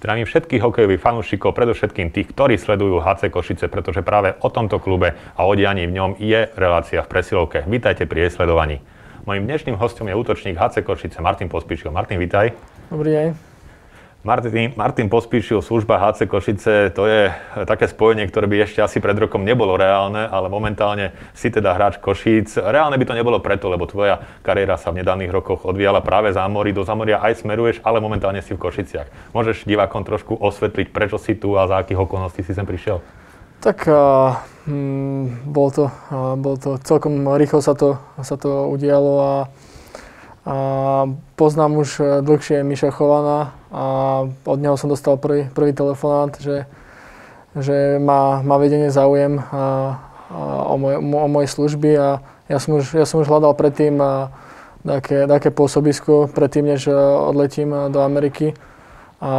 Zdravím všetkých hokejových fanúšikov, predovšetkým tých, ktorí sledujú HC Košice, pretože práve o tomto klube a o dianí v ňom je relácia v presilovke. Vítajte pri jej sledovaní. Mojím dnešným hostom je útočník HC Košice Martin Pospíšil. Martin, vítaj. Dobrý deň. Martin, Martin Pospíšil, služba HC Košice, to je také spojenie, ktoré by ešte asi pred rokom nebolo reálne, ale momentálne si teda hráč Košíc. Reálne by to nebolo preto, lebo tvoja kariéra sa v nedávnych rokoch odvíjala práve za mori, do Zamoria aj smeruješ, ale momentálne si v Košiciach. Môžeš divákom trošku osvetliť, prečo si tu a za akých okolností si sem prišiel? Tak uh, hm, bol, to, uh, bol to celkom rýchlo sa to, sa to udialo a a poznám už dlhšie Miša Chovana a od neho som dostal prvý, prvý telefonát, že, že má, má vedenie záujem a, a o, moje, o moje služby a ja som už, ja som už hľadal predtým a, také, také pôsobisko predtým, než e, odletím e, do Ameriky. A, a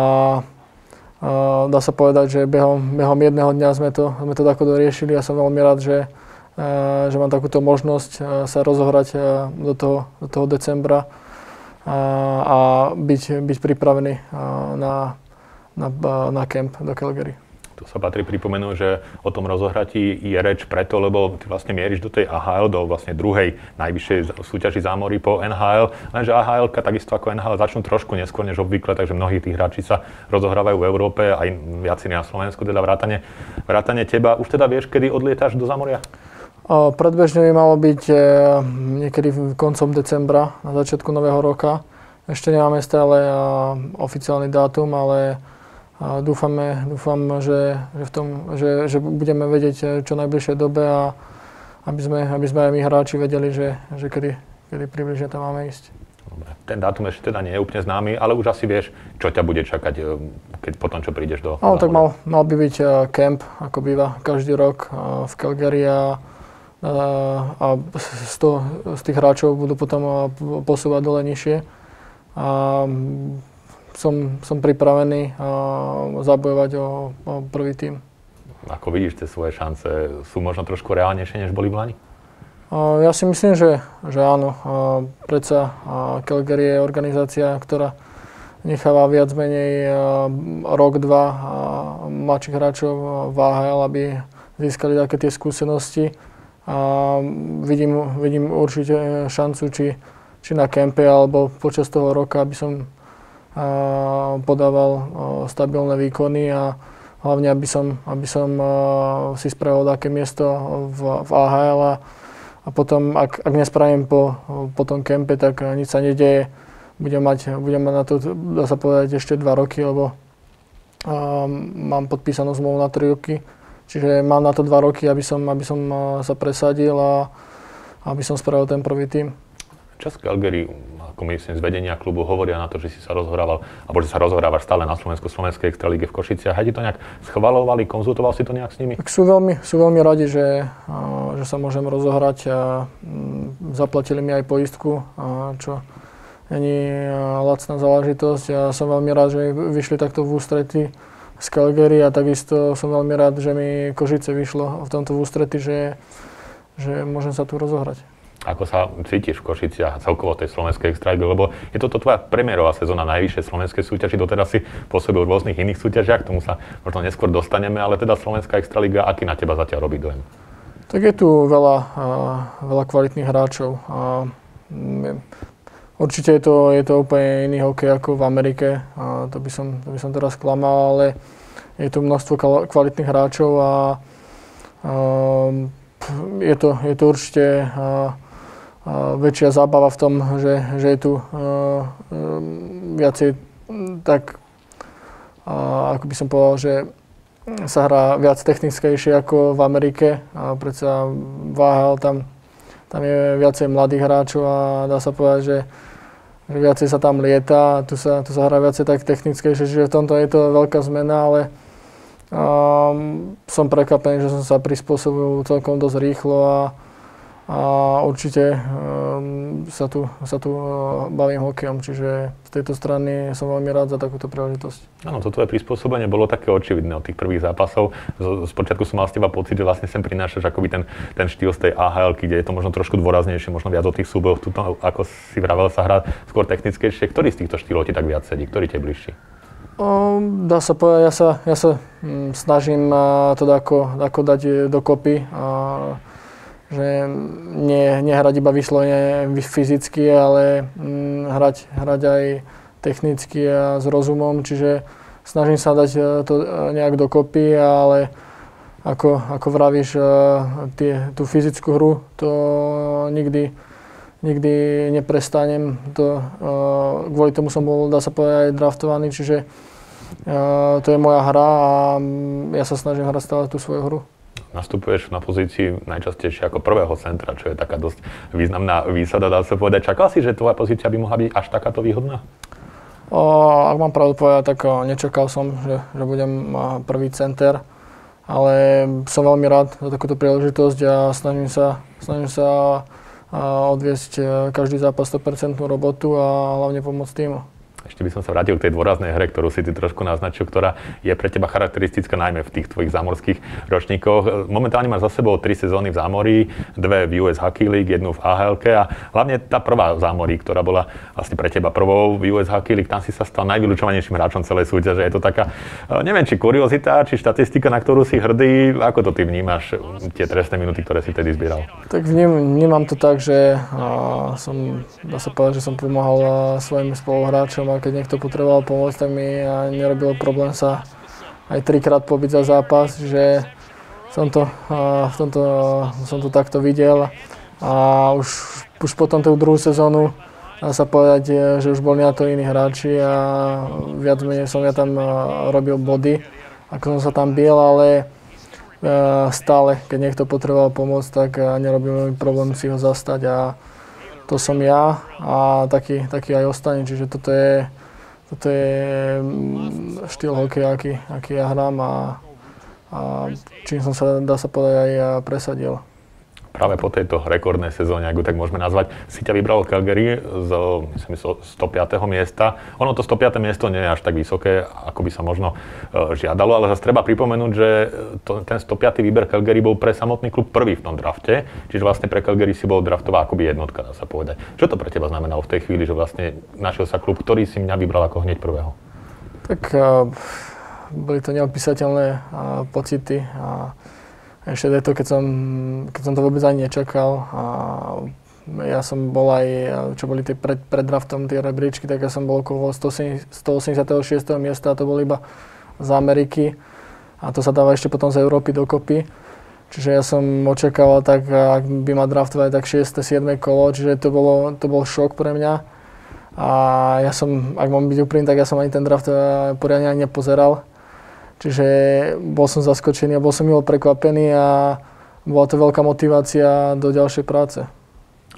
dá sa povedať, že behom, behom jedného dňa sme to, sme to tako doriešili a som veľmi rád, že, že mám takúto možnosť sa rozohrať do toho, do toho decembra a, byť, byť pripravený na, na, na camp do Calgary. Tu sa patrí pripomenúť, že o tom rozohratí je reč preto, lebo ty vlastne mieríš do tej AHL, do vlastne druhej najvyššej súťaži zámory po NHL, lenže AHL takisto ako NHL začnú trošku neskôr než obvykle, takže mnohí tí hráči sa rozohrávajú v Európe, aj viaci na Slovensku, teda vrátane, vrátane teba. Už teda vieš, kedy odlietáš do zámoria? Predbežne by malo byť e, niekedy koncom decembra, na začiatku nového roka. Ešte nemáme stále e, oficiálny dátum, ale e, dúfame, dúfam, že, že, v tom, že, že budeme vedieť čo najbližšej dobe a aby sme, aby sme aj my hráči vedeli, že, že kedy, kedy približne tam máme ísť. Dobre. Ten dátum ešte teda nie je úplne známy, ale už asi vieš, čo ťa bude čakať keď potom, čo prídeš do... No, tak mal, mal by byť camp, ako býva každý rok v Calgary a a z, toho, z tých hráčov budú potom posúvať dole nižšie. A som, som pripravený zabojovať o, o prvý tým. Ako vidíš tie svoje šance, sú možno trošku reálnejšie, než boli v Lani? Ja si myslím, že, že áno. Predsa Calgary je organizácia, ktorá necháva viac menej rok, dva mladších hráčov v AHL, aby získali také tie skúsenosti a vidím, vidím určite šancu, či, či na kempe alebo počas toho roka, aby som podával stabilné výkony a hlavne, aby som, aby som si spravil také miesto v, v AHL a, a potom, ak, ak nespravím po, po tom kempe, tak nič sa nedeje. Budem mať, budem mať na to, dá sa povedať, ešte dva roky, lebo mám podpísanú zmluvu na 3 roky Čiže mám na to dva roky, aby som, aby som sa presadil a aby som spravil ten prvý tým. Čas Calgary, ako myslím, z vedenia klubu hovoria na to, že si sa rozhrával, alebo že sa rozhrávaš stále na Slovensku, Slovenskej extralíge v Košiciach. Hej, ti to nejak schvalovali, konzultoval si to nejak s nimi? Tak sú veľmi, sú veľmi radi, že, že sa môžem rozohrať. A, zaplatili mi aj poistku, a, čo není lacná záležitosť. Ja som veľmi rád, že vyšli takto v ústretí z Calgary a takisto som veľmi rád, že mi Kožice vyšlo v tomto ústrety, že, že môžem sa tu rozohrať. Ako sa cítiš v Košiciach a celkovo tej slovenskej extraligy, lebo je toto tvoja premiérová sezóna najvyššej slovenskej súťaži, doteraz si pôsobil v rôznych iných súťažiach, tomu sa možno neskôr dostaneme, ale teda slovenská extraliga, aký na teba zatiaľ robí dojem? Tak je tu veľa, veľa kvalitných hráčov. Určite je to, je to úplne iný hokej ako v Amerike, a to, by som, to by som teraz klamal, ale je tu množstvo kvalitných hráčov a, a je, to, je to určite a, a väčšia zábava v tom, že, že je tu a, a, viacej tak, a, ako by som povedal, že sa hrá viac technickejšie ako v Amerike a predsa váhal tam, tam je viacej mladých hráčov a dá sa povedať, že viacej sa tam lieta, tu sa, tu sa hrá viacej tak technickejšie, čiže v tomto je to veľká zmena, ale um, som prekvapený, že som sa prispôsobil celkom dosť rýchlo a, a určite um, sa tu, sa tu uh, bavím hokejom, čiže z tejto strany som veľmi rád za takúto príležitosť. Áno, toto tvoje prispôsobenie bolo také očividné od tých prvých zápasov. Spočiatku som mal z teba pocit, že vlastne sem prinášaš akoby ten, ten štýl z tej AHL, kde je to možno trošku dôraznejšie, možno viac o tých súbojoch. Tuto, ako si vravel, sa hrá skôr technickejšie. Ktorý z týchto štýlov ti tak viac sedí? Ktorý ti je bližší? Um, dá sa povedať, ja sa, ja sa um, snažím uh, to ako, ako dať dokopy. Uh, že nie, nehrať iba vyslovene fyzicky, ale um, hrať, hrať aj technicky a s rozumom, čiže snažím sa dať to nejak dokopy, ale ako, ako vravíš, tie, tú fyzickú hru, to nikdy, nikdy neprestanem. To, kvôli tomu som bol, dá sa povedať, aj draftovaný, čiže to je moja hra a mm, ja sa snažím hrať stále tú svoju hru. Nastupuješ na pozícii najčastejšie ako prvého centra, čo je taká dosť významná výsada, dá sa povedať. Čakal si, že tvoja pozícia by mohla byť až takáto výhodná? O, ak mám pravdu povedať, tak nečakal som, že, že budem prvý center, ale som veľmi rád za takúto príležitosť a snažím sa, snažím sa odviesť e, každý zápas 100% robotu a hlavne pomôcť týmu. Ešte by som sa vrátil k tej dôraznej hre, ktorú si ty trošku naznačil, ktorá je pre teba charakteristická najmä v tých tvojich zámorských ročníkoch. Momentálne máš za sebou tri sezóny v zámorí, dve v US Hockey League, jednu v ahl a hlavne tá prvá v zámorí, ktorá bola vlastne pre teba prvou v US Hockey League, tam si sa stal najvylučovanejším hráčom celej súťaže. Je to taká, eh, neviem, či kuriozita, či štatistika, na ktorú si hrdý. Ako to ty vnímaš, tie trestné minúty, ktoré si tedy zbieral? Tak vním, vnímam to tak, že uh, som, dá sa povedať, že som pomáhal svojim spoluhráčom a keď niekto potreboval pomôcť, tak mi nerobilo problém sa aj trikrát pobiť za zápas, že som to, v tomto, som to takto videl. A už, už potom tú druhú sezónu dá sa povedať, že už boli na to iní hráči a viac menej som ja tam robil body, ako som sa tam biel, ale stále, keď niekto potreboval pomôcť, tak nerobil mi problém si ho zastať a to som ja a taký, taký aj ostane, čiže toto je toto je mm, štýl hokeja, aký, aký ja hrám a, a čím som sa, dá sa povedať, aj presadil práve po tejto rekordnej sezóne, ako tak môžeme nazvať, si ťa vybral Calgary z, myslím, 105. miesta. Ono to 105. miesto nie je až tak vysoké, ako by sa možno uh, žiadalo, ale zase treba pripomenúť, že to, ten 105. výber Calgary bol pre samotný klub prvý v tom drafte, čiže vlastne pre Calgary si bol draftová akoby jednotka, dá sa povedať. Čo to pre teba znamenalo v tej chvíli, že vlastne našiel sa klub, ktorý si mňa vybral ako hneď prvého? Tak uh, boli to neopísateľné uh, pocity. Uh, ešte to, keď som, keď som to vôbec ani nečakal. A ja som bol aj, čo boli tie pred, pred draftom, tie rebríčky, tak ja som bol okolo 186. miesta a to bol iba z Ameriky. A to sa dáva ešte potom z Európy dokopy. Čiže ja som očakával tak, ak by ma draftovali, tak 6. 7. kolo, čiže to, bolo, to bol šok pre mňa. A ja som, ak mám byť úprimný, tak ja som ani ten draft eh, poriadne ani nepozeral. Čiže bol som zaskočený a bol som milo prekvapený a bola to veľká motivácia do ďalšej práce.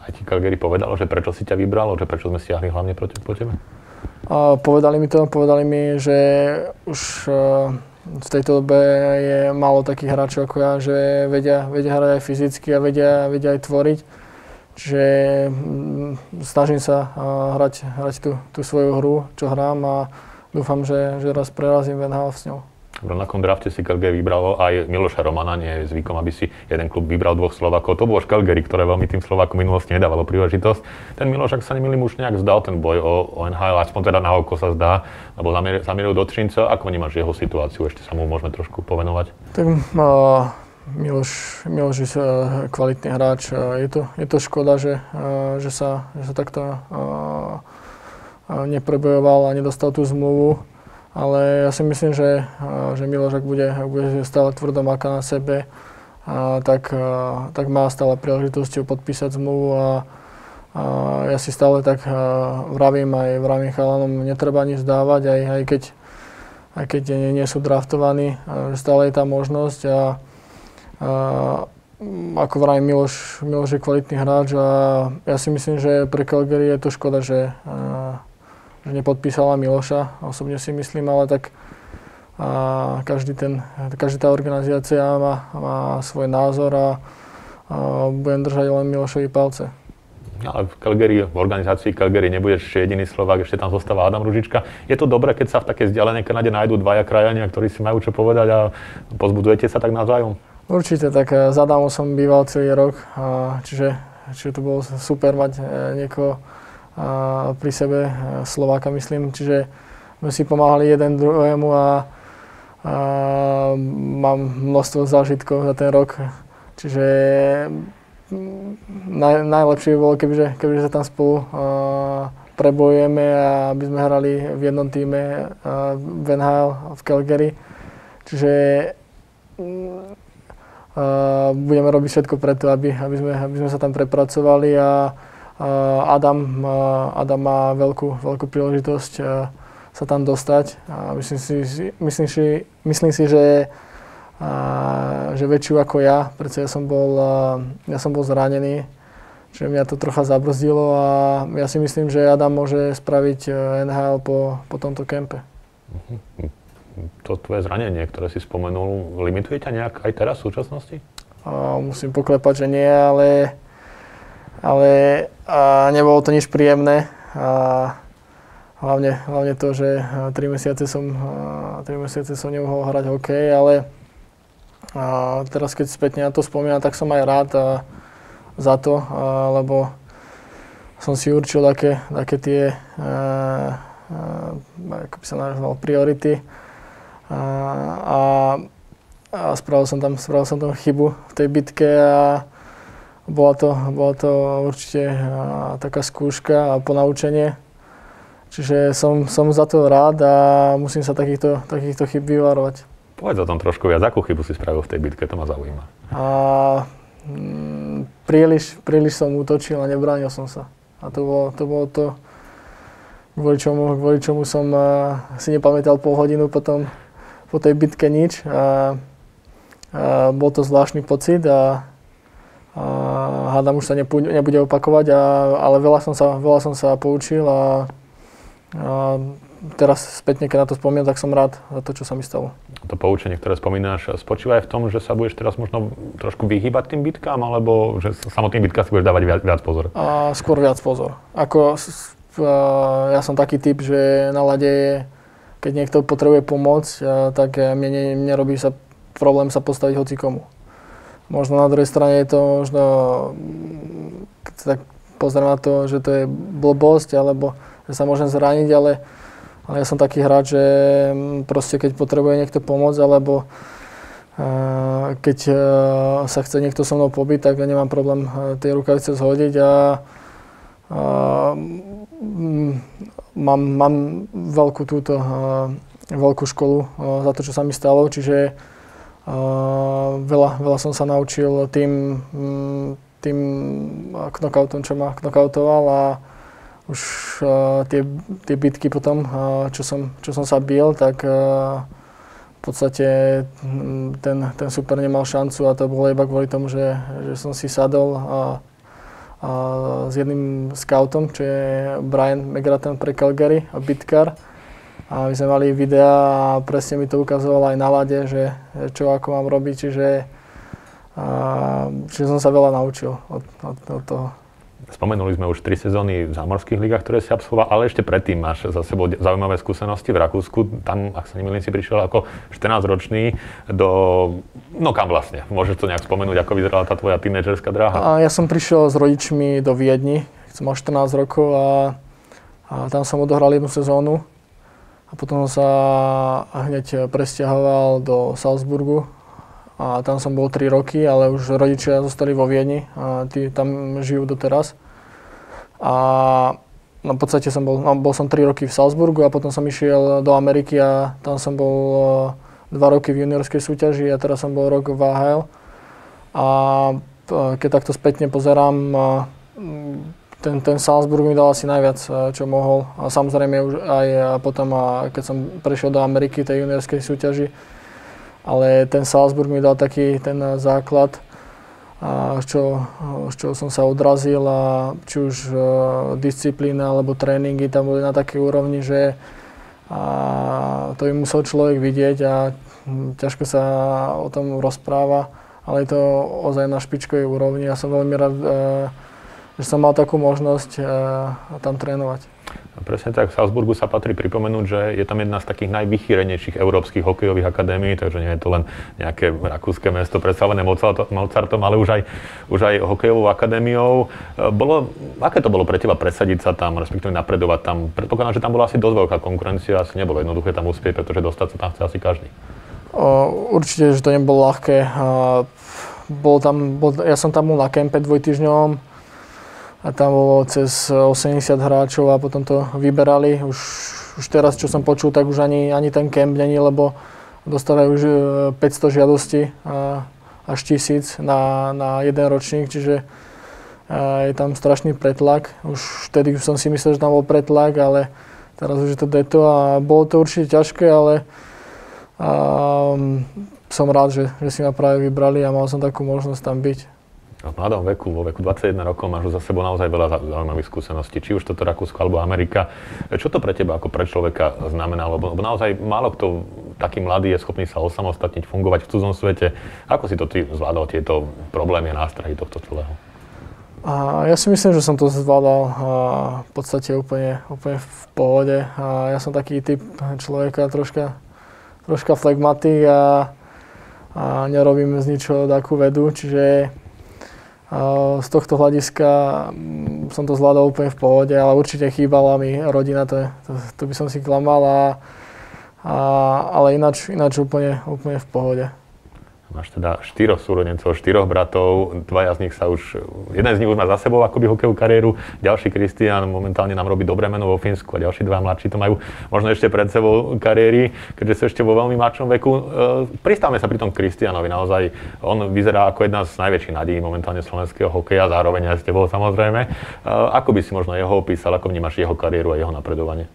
A ti Calgary povedalo, že prečo si ťa vybralo, že prečo sme stiahli hlavne proti, po tebe? A povedali mi to, povedali mi, že už e, v tejto dobe je málo takých hráčov ako ja, že vedia, vedia hrať aj fyzicky a vedia, vedia aj tvoriť. Čiže mm, snažím sa hrať, hrať tú, tú svoju hru, čo hrám a dúfam, že, že raz prerazím Van s ňou. V rovnakom drafte si Calgary vybralo aj Miloša Romana, nie je zvykom, aby si jeden klub vybral dvoch Slovakov. To bolo Calgary, ktoré veľmi tým Slovákom minulosti nedávalo príležitosť. Ten Miloš, ak sa nemýlim, už nejak zdal ten boj o, o NHL, aspoň teda na oko sa zdá, lebo zamieril do Trinca. Ako vnímaš jeho situáciu? Ešte sa mu môžeme trošku povenovať. Tak uh, Miloš, Miloš je uh, kvalitný hráč. Uh, je, to, je to škoda, že, uh, že, sa, že sa takto neprebojoval a nedostal tú zmluvu ale ja si myslím, že, že Miloš, ak bude, ak bude stále tvrdo maká na sebe, a, tak, a, tak má stále príležitosť podpísať zmluvu a, a ja si stále tak vravím aj vravím chalanom, netreba nič dávať, aj, aj keď, aj keď nie, nie sú draftovaní, stále je tá možnosť a, a ako vravím, Miloš, Miloš je kvalitný hráč a ja si myslím, že pre Calgary je to škoda, že nepodpísala Miloša, osobne si myslím, ale tak a každý ten, každá tá organizácia má, má svoj názor a, a budem držať len Milošovi palce. Ale v Calgary, v organizácii Calgary nebudeš jediný Slovák, ešte tam zostáva Adam Ružička. Je to dobré, keď sa v takej vzdialenej Kanade nájdú dvaja krajania, ktorí si majú čo povedať a pozbudujete sa tak navzájom? Určite, tak eh, za Adamom som býval celý rok, čiže, čiže to bolo super mať eh, niekoho, pri sebe, Slováka myslím, čiže sme si pomáhali jeden druhému a, a mám množstvo zážitkov za ten rok. Čiže naj, najlepšie by bolo, kebyže, kebyže sa tam spolu uh, prebojujeme a aby sme hrali v jednom týme uh, v NHL v Calgary. Čiže uh, budeme robiť všetko preto, aby, aby, sme, aby sme sa tam prepracovali a Adam, uh, Adam má veľkú, veľkú príležitosť uh, sa tam dostať. A myslím si, myslím si, myslím si že a, že väčšiu ako ja, pretože ja som bol, ja som bol zranený, že mňa to trocha zabrzdilo a ja si myslím, že Adam môže spraviť NHL po, po tomto kempe. To tvoje zranenie, ktoré si spomenul, limituje ťa nejak aj teraz v súčasnosti? A, musím poklepať, že nie, ale, ale a nebolo to nič príjemné. A, hlavne, hlavne to, že 3 mesiace som, 3 mesiace som nemohol hrať hokej, ale a teraz keď späť na to spomínam, tak som aj rád a, za to, a, lebo som si určil také, také tie, a, a, ako by sa nazval, priority. A, a, a spravil som tam, spravil som tam chybu v tej bitke a bola to, bola to určite a, taká skúška a ponaučenie. Čiže som, som za to rád a musím sa takýchto, takýchto chyb vyvarovať. Povedz o tom trošku viac, akú chybu si spravil v tej bitke, to ma zaujíma. A, mm, príliš, príliš som útočil a nebránil som sa. A to bolo to, bolo to kvôli, čomu, kvôli čomu som uh, si nepamätal pol hodinu potom po tej bitke nič. A, a bol to zvláštny pocit a, a hádam už sa nebude, nebude opakovať, a, ale veľa som sa, veľa som sa poučil a, a teraz spätne, keď na to spomínam, tak som rád za to, čo sa mi stalo. To poučenie, ktoré spomínaš, spočíva aj v tom, že sa budeš teraz možno trošku vyhýbať tým bitkám, alebo že samotným bitkám si budeš dávať viac, viac pozor? A, skôr viac pozor. Ako, ja som taký typ, že na lade, keď niekto potrebuje pomoc, tak mne, ne, mne robí sa problém sa postaviť hoci komu. Možno na druhej strane je to možno, keď sa tak pozriem na to, že to je blbosť, alebo že sa môžem zraniť, ale ale ja som taký hráč, že mm, proste keď potrebuje niekto pomôcť, alebo uh, keď uh, sa chce niekto so mnou pobiť, tak ja nemám problém uh, tie rukavice zhodiť a uh, mám, mám veľkú túto, uh, veľkú školu uh, za to, čo sa mi stalo, čiže veľa, veľa som sa naučil tým, tým knockoutom, čo ma knockoutoval a už uh, tie, tie bitky potom, uh, čo, som, čo som sa bil, tak uh, v podstate ten, ten super nemal šancu a to bolo iba kvôli tomu, že, že som si sadol a, a s jedným scoutom, čo je Brian McGrattan pre Calgary bitkar. A my sme mali videa a presne mi to ukazovalo aj na lade, že čo ako mám robiť, čiže, a, čiže som sa veľa naučil od, od, od toho. Spomenuli sme už tri sezóny v zámorských ligách, ktoré si absolvoval, ale ešte predtým máš za sebou zaujímavé skúsenosti v Rakúsku. Tam, ak sa nemýlim, si prišiel ako 14-ročný do... No kam vlastne? Môžeš to nejak spomenúť, ako vyzerala tá tvoja tínedžerská dráha? A ja som prišiel s rodičmi do Viedni, som mal 14 rokov a, a tam som odohral jednu sezónu. A potom sa hneď presťahoval do Salzburgu, a tam som bol 3 roky, ale už rodičia zostali vo Viedni a tí tam žijú doteraz. A no, v podstate som bol, no, bol som 3 roky v Salzburgu a potom som išiel do Ameriky a tam som bol 2 e, roky v juniorskej súťaži a teraz som bol rok v AHL. A e, keď takto spätne pozerám, e, ten, ten Salzburg mi dal asi najviac, čo mohol. A samozrejme už aj potom, keď som prešiel do Ameriky, tej juniorskej súťaži, ale ten Salzburg mi dal taký ten základ, a z, čo, čoho som sa odrazil a či už disciplína alebo tréningy tam boli na takej úrovni, že a to by musel človek vidieť a hm, ťažko sa o tom rozpráva, ale je to ozaj na špičkovej úrovni. Ja som veľmi rád, že som mal takú možnosť uh, tam trénovať. Presne tak, v Salzburgu sa patrí pripomenúť, že je tam jedna z takých najvychýrenejších európskych hokejových akadémií, takže nie je to len nejaké rakúske mesto predstavené Mozartom, ale už aj, už aj hokejovou akadémiou. E, bolo, aké to bolo pre teba presadiť sa tam, respektíve napredovať tam? Predpokladám, že tam bola asi dosť veľká konkurencia, asi nebolo jednoduché tam uspieť, pretože dostať sa tam chce asi každý. určite, že to nebolo ľahké. bol tam, bol, ja som tam bol na kempe dvojtyžňovom, a tam bolo cez 80 hráčov a potom to vyberali. Už, už teraz, čo som počul, tak už ani, ani ten kemp není, lebo dostávajú už 500 e, žiadostí a až tisíc na, na jeden ročník, čiže e, je tam strašný pretlak. Už vtedy som si myslel, že tam bol pretlak, ale teraz už je to deto a bolo to určite ťažké, ale a, som rád, že, že si ma práve vybrali a mal som takú možnosť tam byť v mladom veku, vo veku 21 rokov máš za sebou naozaj veľa zaujímavých skúseností, či už toto Rakúsko alebo Amerika. Čo to pre teba ako pre človeka znamená? Lebo, naozaj málo kto taký mladý je schopný sa osamostatniť, fungovať v cudzom svete. Ako si to ty zvládol tieto problémy a nástrahy tohto celého? A ja si myslím, že som to zvládal v podstate úplne, úplne v pohode. A ja som taký typ človeka troška, troška flegmatik a, a nerobím z ničoho takú vedu, čiže z tohto hľadiska mm, som to zvládol úplne v pohode, ale určite chýbala mi rodina, to, to, to by som si klamal, a, a, ale ináč, ináč úplne, úplne v pohode. Máš teda štyroch súrodencov, štyroch bratov, dvaja z nich sa už, jeden z nich už má za sebou akoby hokejovú kariéru, ďalší Kristian momentálne nám robí dobré meno vo Fínsku a ďalší dva mladší to majú možno ešte pred sebou kariéry, keďže sú ešte vo veľmi mladšom veku. E, pristávame sa pri tom Kristianovi, naozaj on vyzerá ako jedna z najväčších nádejí momentálne slovenského hokeja, zároveň aj s tebou samozrejme. E, ako by si možno jeho opísal, ako vnímaš jeho kariéru a jeho napredovanie?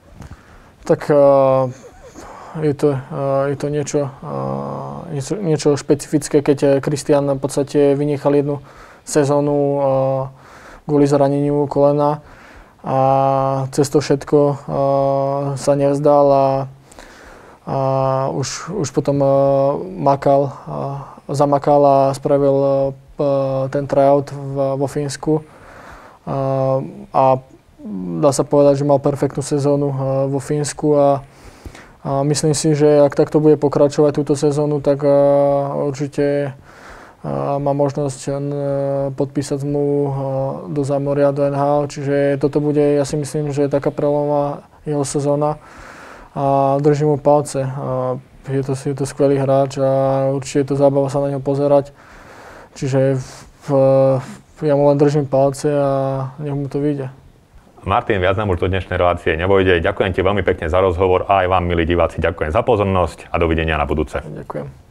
Tak uh je to, je to niečo, niečo, niečo špecifické, keď Kristian v podstate vynechal jednu sezónu kvôli zraneniu kolena a cez to všetko sa nevzdal a, a už, už potom makal, zamakal a spravil ten tryout vo Fínsku. A dá sa povedať, že mal perfektnú sezónu vo Fínsku a a myslím si, že ak takto bude pokračovať túto sezónu, tak určite má možnosť podpísať mu do zámoria, do NHL. Čiže toto bude, ja si myslím, že je taká prelomová jeho sezóna a držím mu palce. A je to, je to skvelý hráč a určite je to zábava sa na ňo pozerať. Čiže v, ja mu len držím palce a nech mu to vyjde. Martin, viac nám už do dnešnej relácie nevojde. Ďakujem ti veľmi pekne za rozhovor a aj vám, milí diváci, ďakujem za pozornosť a dovidenia na budúce. Ďakujem.